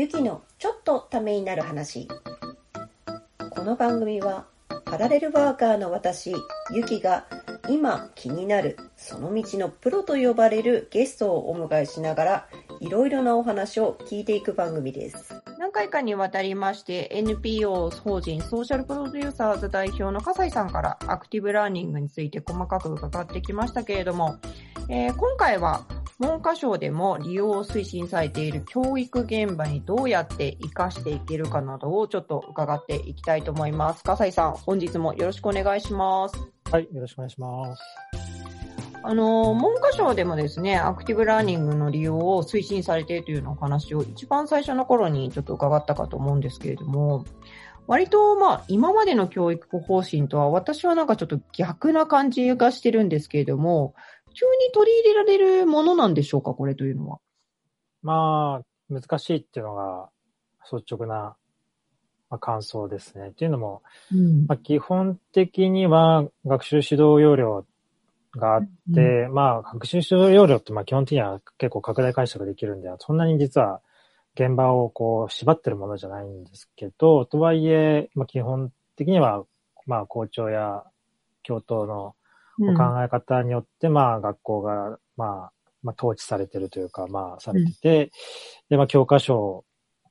ゆきのちょっとためになる話。この番組はパラレルワーカーの私、ゆきが今気になるその道のプロと呼ばれるゲストをお迎えしながらいろいろなお話を聞いていく番組です。何回かにわたりまして NPO 法人ソーシャルプロデューサーズ代表の笠井さんからアクティブラーニングについて細かく伺ってきましたけれども、えー今回は文科省でも利用を推進されている教育現場にどうやって活かしていけるかなどをちょっと伺っていきたいと思います。笠井さん、本日もよろしくお願いします。はい、よろしくお願いします。あの、文科省でもですね、アクティブラーニングの利用を推進されているというようなお話を一番最初の頃にちょっと伺ったかと思うんですけれども、割とまあ今までの教育方針とは私はなんかちょっと逆な感じがしてるんですけれども、急に取り入れられるものなんでしょうか、これというのは。まあ、難しいっていうのが率直な、まあ、感想ですね。っていうのも、うんまあ、基本的には学習指導要領があって、まあ、学習指導要領ってまあ基本的には結構拡大解釈できるんで、そんなに実は現場をこう縛ってるものじゃないんですけど、とはいえ、まあ、基本的には、まあ、校長や教頭のお考え方によって、まあ、学校が、まあ、まあ、統治されてるというか、まあ、されてて、で、まあ、教科書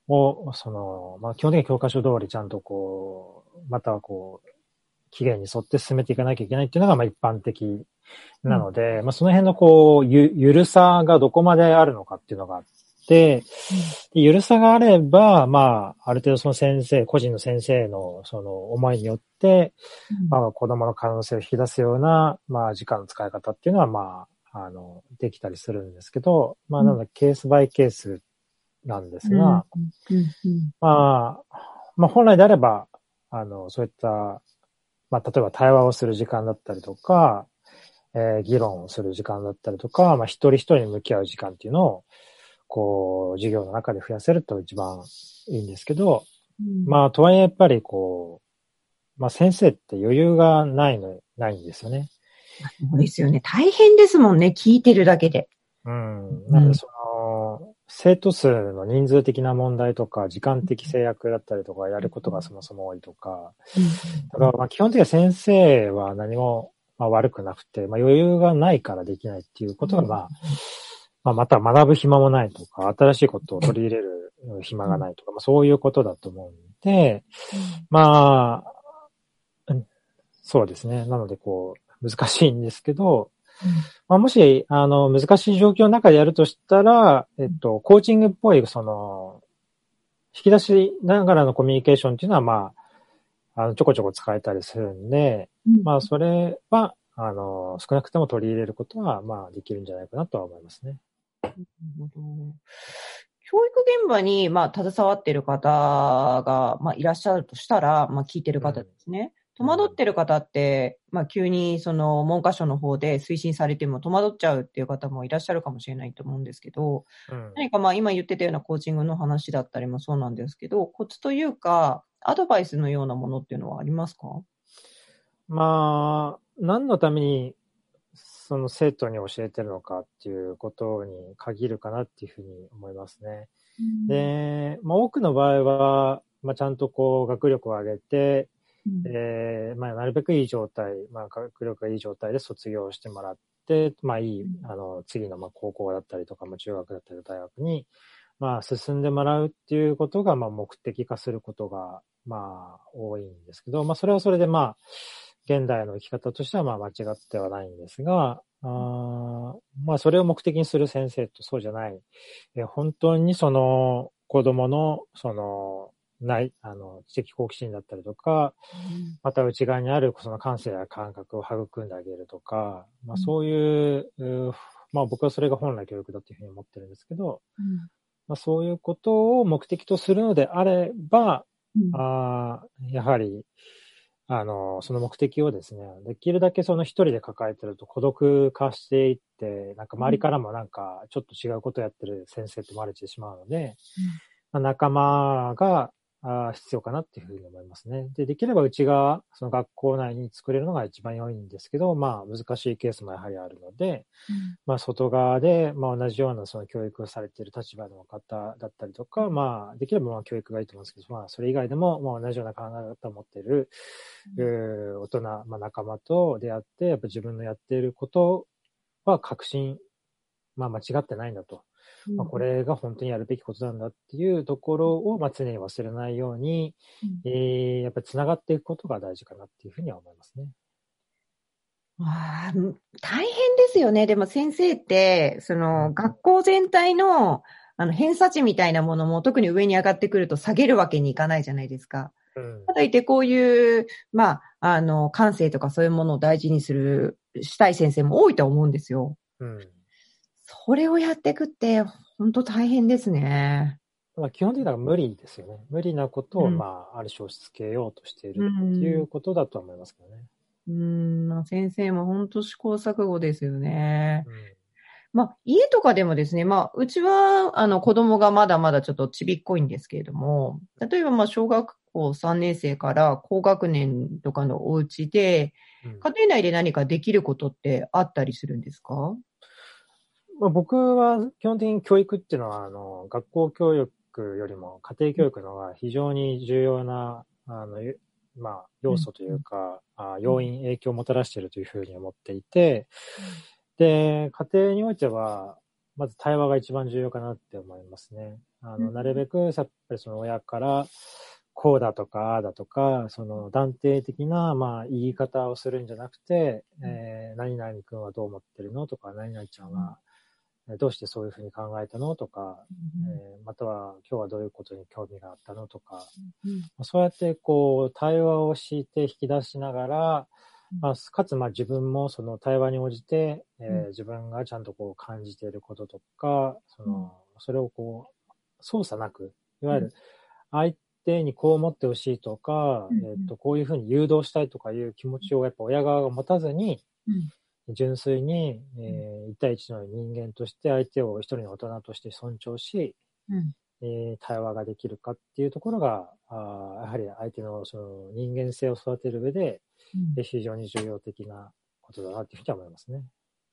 を、その、まあ、基本的に教科書通りちゃんとこう、またはこう、期限に沿って進めていかなきゃいけないっていうのが、まあ、一般的なので、まあ、その辺のこう、ゆ、ゆるさがどこまであるのかっていうのがあって、でゆるさがあれば、まあ、ある程度その先生、個人の先生のその思いによって、まあ、子供の可能性を引き出すような、まあ、時間の使い方っていうのは、まあ、あの、できたりするんですけど、まあ、なので、ケースバイケースなんですが、まあ、まあ、本来であれば、あの、そういった、まあ、例えば対話をする時間だったりとか、えー議論をする時間だったりとか、まあ、一人一人に向き合う時間っていうのを、こう、授業の中で増やせると一番いいんですけど、うんまあ、とはいえやっぱりこう、まあ、先生って余裕がないの、ないんですよね。そうですよね。大変ですもんね、聞いてるだけで。うん。なので、その、生徒数の人数的な問題とか、時間的制約だったりとか、やることがそもそも多いとか、だからまあ基本的には先生は何もまあ悪くなくて、まあ余裕がないからできないっていうことが、まあ、まあまた学ぶ暇もないとか、新しいことを取り入れる暇がないとか、まあそういうことだと思うんで、まあ、うんそうですね。なのでこう、難しいんですけど、まあもし、あの、難しい状況の中でやるとしたら、えっと、コーチングっぽい、その、引き出しながらのコミュニケーションっていうのは、まあ、あの、ちょこちょこ使えたりするんで、まあ、それは、あの、少なくとも取り入れることは、まあ、できるんじゃないかなとは思いますね。なるほど教育現場に、まあ、携わっている方が、まあ、いらっしゃるとしたら、まあ、聞いてる方ですね。うん戸惑ってる方って、まあ、急に、その、文科省の方で推進されても戸惑っちゃうっていう方もいらっしゃるかもしれないと思うんですけど、うん。何かまあ、今言ってたようなコーチングの話だったりもそうなんですけど、コツというか、アドバイスのようなものっていうのはありますか？まあ、何のために、その生徒に教えてるのかっていうことに限るかなっていうふうに思いますね。で、まあ、多くの場合は、まあ、ちゃんとこう、学力を上げて、えーまあ、なるべくいい状態、まあ、学力がいい状態で卒業してもらって、まあ、いい、あの、次の、まあ、高校だったりとか、まあ、中学だったり大学に、まあ、進んでもらうっていうことが、まあ、目的化することが、まあ、多いんですけど、まあ、それはそれで、まあ、現代の生き方としては、まあ、間違ってはないんですが、あーまあ、それを目的にする先生とそうじゃない、えー本当にその、子供の、その、ない、あの、知的好奇心だったりとか、また内側にあるその感性や感覚を育んであげるとか、まあそういう、うーまあ僕はそれが本来教育だというふうに思ってるんですけど、まあそういうことを目的とするのであれば、あーやはり、あの、その目的をですね、できるだけその一人で抱えてると孤独化していって、なんか周りからもなんかちょっと違うことをやってる先生って思われてしまうので、まあ仲間が、あ必要かなっていうふうに思いますね。で、できればうちがその学校内に作れるのが一番良いんですけど、まあ難しいケースもやはりあるので、うん、まあ外側で、まあ同じようなその教育をされている立場の方だったりとか、まあできればまあ教育がいいと思うんですけど、まあそれ以外でも、まあ同じような考え方を持っている、うん、大人、まあ仲間と出会って、やっぱ自分のやっていることは確信、まあ間違ってないんだと。まあ、これが本当にやるべきことなんだっていうところを、まあ、常に忘れないように、うん、えー、やっぱり繋がっていくことが大事かなっていうふうには思いますね。あ大変ですよね。でも先生って、その学校全体のあの偏差値みたいなものも特に上に上がってくると下げるわけにいかないじゃないですか。うん、ただいてこういう、まあ、あの、感性とかそういうものを大事にする、したい先生も多いと思うんですよ。うんそれをやっていくって、本当大変ですね。まあ、基本的には無理ですよね。無理なことを、まあ、ある種押し付けようとしているっていうことだと思いますけどね。うん、まあ、先生も本当試行錯誤ですよね。うんまあ、家とかでもですね、まあ、うちは、あの、子供がまだまだちょっとちびっこいんですけれども、例えば、まあ、小学校3年生から高学年とかのお家で、家庭内で何かできることってあったりするんですか？まあ、僕は基本的に教育っていうのは、あの、学校教育よりも家庭教育のが非常に重要な、あの、まあ、要素というか、うん、あ要因、影響をもたらしているというふうに思っていて、で、家庭においては、まず対話が一番重要かなって思いますね。あの、なるべく、やっぱりその親から、こうだとか、ああだとか、その断定的な、まあ、言い方をするんじゃなくて、えー、何々君はどう思ってるのとか、何々ちゃんはどうしてそういうふうに考えたの？とか、うん、えー、または今日はどういうことに興味があったの？とか、うん、そうやってこう対話をして引き出しながら、まあ、かつまあ自分もその対話に応じて、えー、自分がちゃんとこう感じていることとか、その、それをこう操作なく、いわゆる相手にこう思ってほしいとか、えっ、と、こういうふうに誘導したいとかいう気持ちをやっぱ親側が持たずに、純粋に、えー、1対1の人間として相手を一人の大人として尊重し、うん、えー、対話ができるかっていうところが、あやはり相手のその人間性を育てる上で、うん、非常に重要的なことだなっていうふうに思いますね。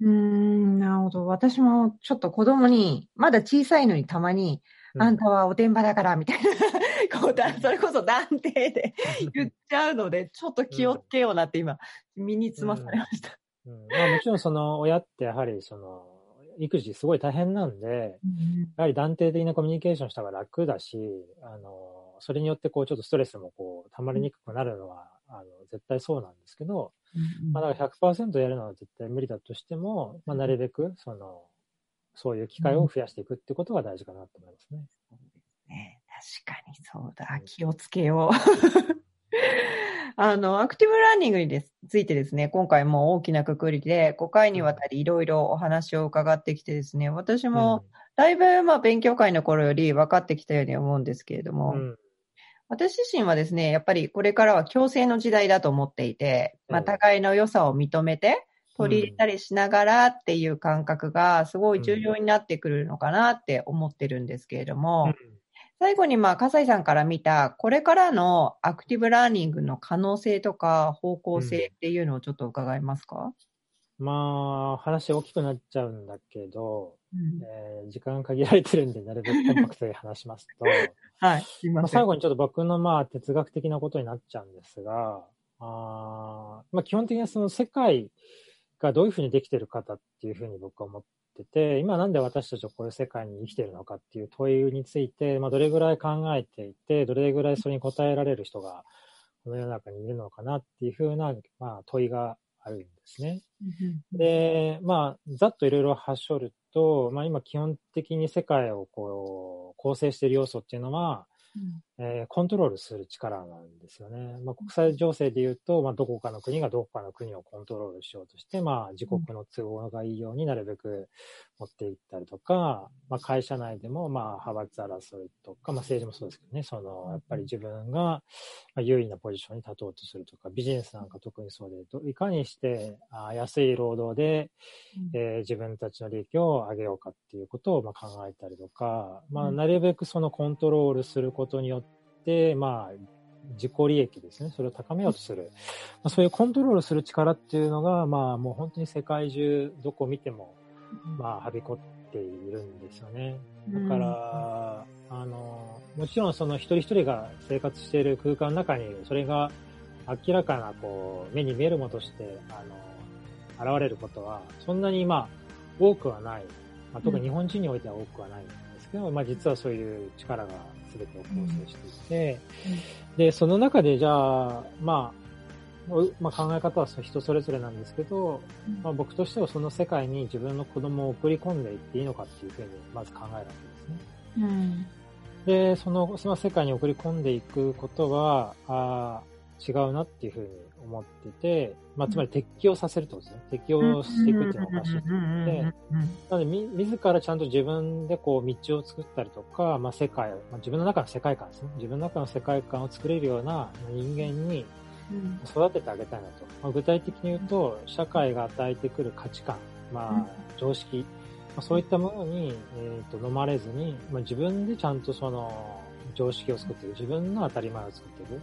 うん、なるほど。私もちょっと子供に、まだ小さいのにたまに、うん、あんたはおてんばだからみたいな、こうだ、それこそ断定で言っちゃうので、ちょっと気をつけようなって今、身につまされました。うん、まあもちろんその親ってやはりその育児すごい大変なんで、うん、やはり断定的なコミュニケーションした方が楽だし、あの、それによってこうちょっとストレスもこう溜まりにくくなるのは、あの、絶対そうなんですけど、うん、まあだから100%やるのは絶対無理だとしても、まあなるべくその、そういう機会を増やしていくってことが大事かなと思いますね。そうですね。確かにそうだ。気をつけよう。あの、アクティブラーニングについてですね、今回も大きなくくりで5回にわたりいろいろお話を伺ってきてですね、私もだいぶまあ勉強会の頃より分かってきたように思うんですけれども、うん、私自身はですね、やっぱりこれからは共生の時代だと思っていて、まあ互いの良さを認めて、取り入れたりしながらっていう感覚がすごい重要になってくるのかなって思ってるんですけれども、うん最後に、まあ、笠井さんから見た、これからのアクティブラーニングの可能性とか方向性っていうのをちょっと伺えますか、うん、まあ、話大きくなっちゃうんだけど、うん、えー、時間限られてるんで、なるべくコンパクトに話しますと、はい、すままあ、最後にちょっと僕のまあ哲学的なことになっちゃうんですが、あまあ、基本的にその世界がどういうふうにできてる方っていうふうに僕は思っってて、今なんで私たちはこういう世界に生きているのかっていう問いについて、まあ、どれぐらい考えていて、どれぐらいそれに答えられる人がこの世の中にいるのかなっていうふうな、まあ、問いがあるんですね。で、まあ、ざっといろいろ発しょると、まあ、今基本的に世界をこう構成している要素っていうのは、えー、コントロールする力なんですよね。まあ、国際情勢で言うと、まあ、どこかの国がどこかの国をコントロールしようとして、まあ、自国の都合がいいようになるべく持っていったりとか、まあ、会社内でも、まあ、派閥争いとか、まあ、政治もそうですけどね、その、やっぱり自分が優位なポジションに立とうとするとか、ビジネスなんか特にそうで、いかにしてあ安い労働で、えー、自分たちの利益を上げようかっていうことをまあ考えたりとか、まあ、なるべくそのコントロールすることによって、て、まあ、自己利益ですね。それを高めようとする。まあ、そういうコントロールする力っていうのが、まあ、もう本当に世界中、どこ見ても、まあ、はびこっているんですよね。だから、うん、あの、もちろんその一人一人が生活している空間の中に、それが明らかな、こう、目に見えるものとして、あの、現れることは、そんなに、まあ、多くはない。まあ、特に日本人においては多くはないんすけど、うん、まあ、実はそういう力が全てを構成していて、うん、で、その中で、じゃあ、まあ、まあ、考え方は人それぞれなんですけど、まあ、僕としてはその世界に自分の子供を送り込んでいっていいのかっていうふうにまず考えるわけですね。うん、で、その、その世界に送り込んでいくことは、あ違うなっていうふうに思ってて、まあ、つまり適用させるってことですね。適用していくっていうのがおかしいで、なので、み、自らちゃんと自分でこう、道を作ったりとか、まあ、世界、まあ、自分の中の世界観ですね。自分の中の世界観を作れるような人間に育ててあげたいなと。まあ、具体的に言うと、社会が与えてくる価値観、まあ、常識、まあ、そういったものに、えー、と飲まれずに、まあ、自分でちゃんとその常識を作っている、自分の当たり前を作っている。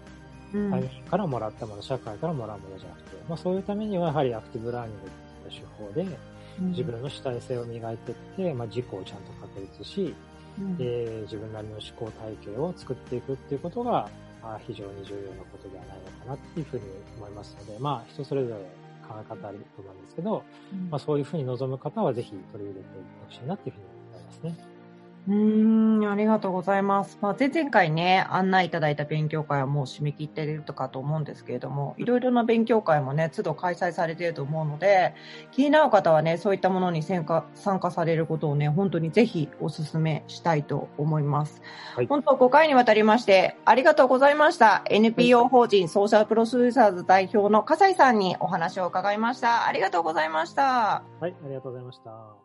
他人からもらったもの、社会からもらうものじゃなくて、まあ、そういうためにはやはりアクティブラーニングという手法で、自分の主体性を磨いていって、まあ、自己をちゃんと確立し、うん、で自分なりの思考体系を作っていくっていうことが、まあ、非常に重要なことではないのかなっていうふうに思いますので、まあ、人それぞれ考え方あると思うんですけど、うん、まあ、そういうふうに望む方はぜひ取り入れていってほしいなっていうふうに思いますね。うん、ありがとうございます。まあ、前々回ね、案内いただいた勉強会はもう締め切っているとかと思うんですけれども、いろいろな勉強会もね、都度開催されていると思うので、気になる方はね、そういったものに参加参加されることをね、本当にぜひお勧めしたいと思います。はい、本当5回にわたりまして、ありがとうございました。NPO 法人ソーシャルプロデューサーズ代表の笠井さんにお話を伺いました。ありがとうございました。はい、ありがとうございました。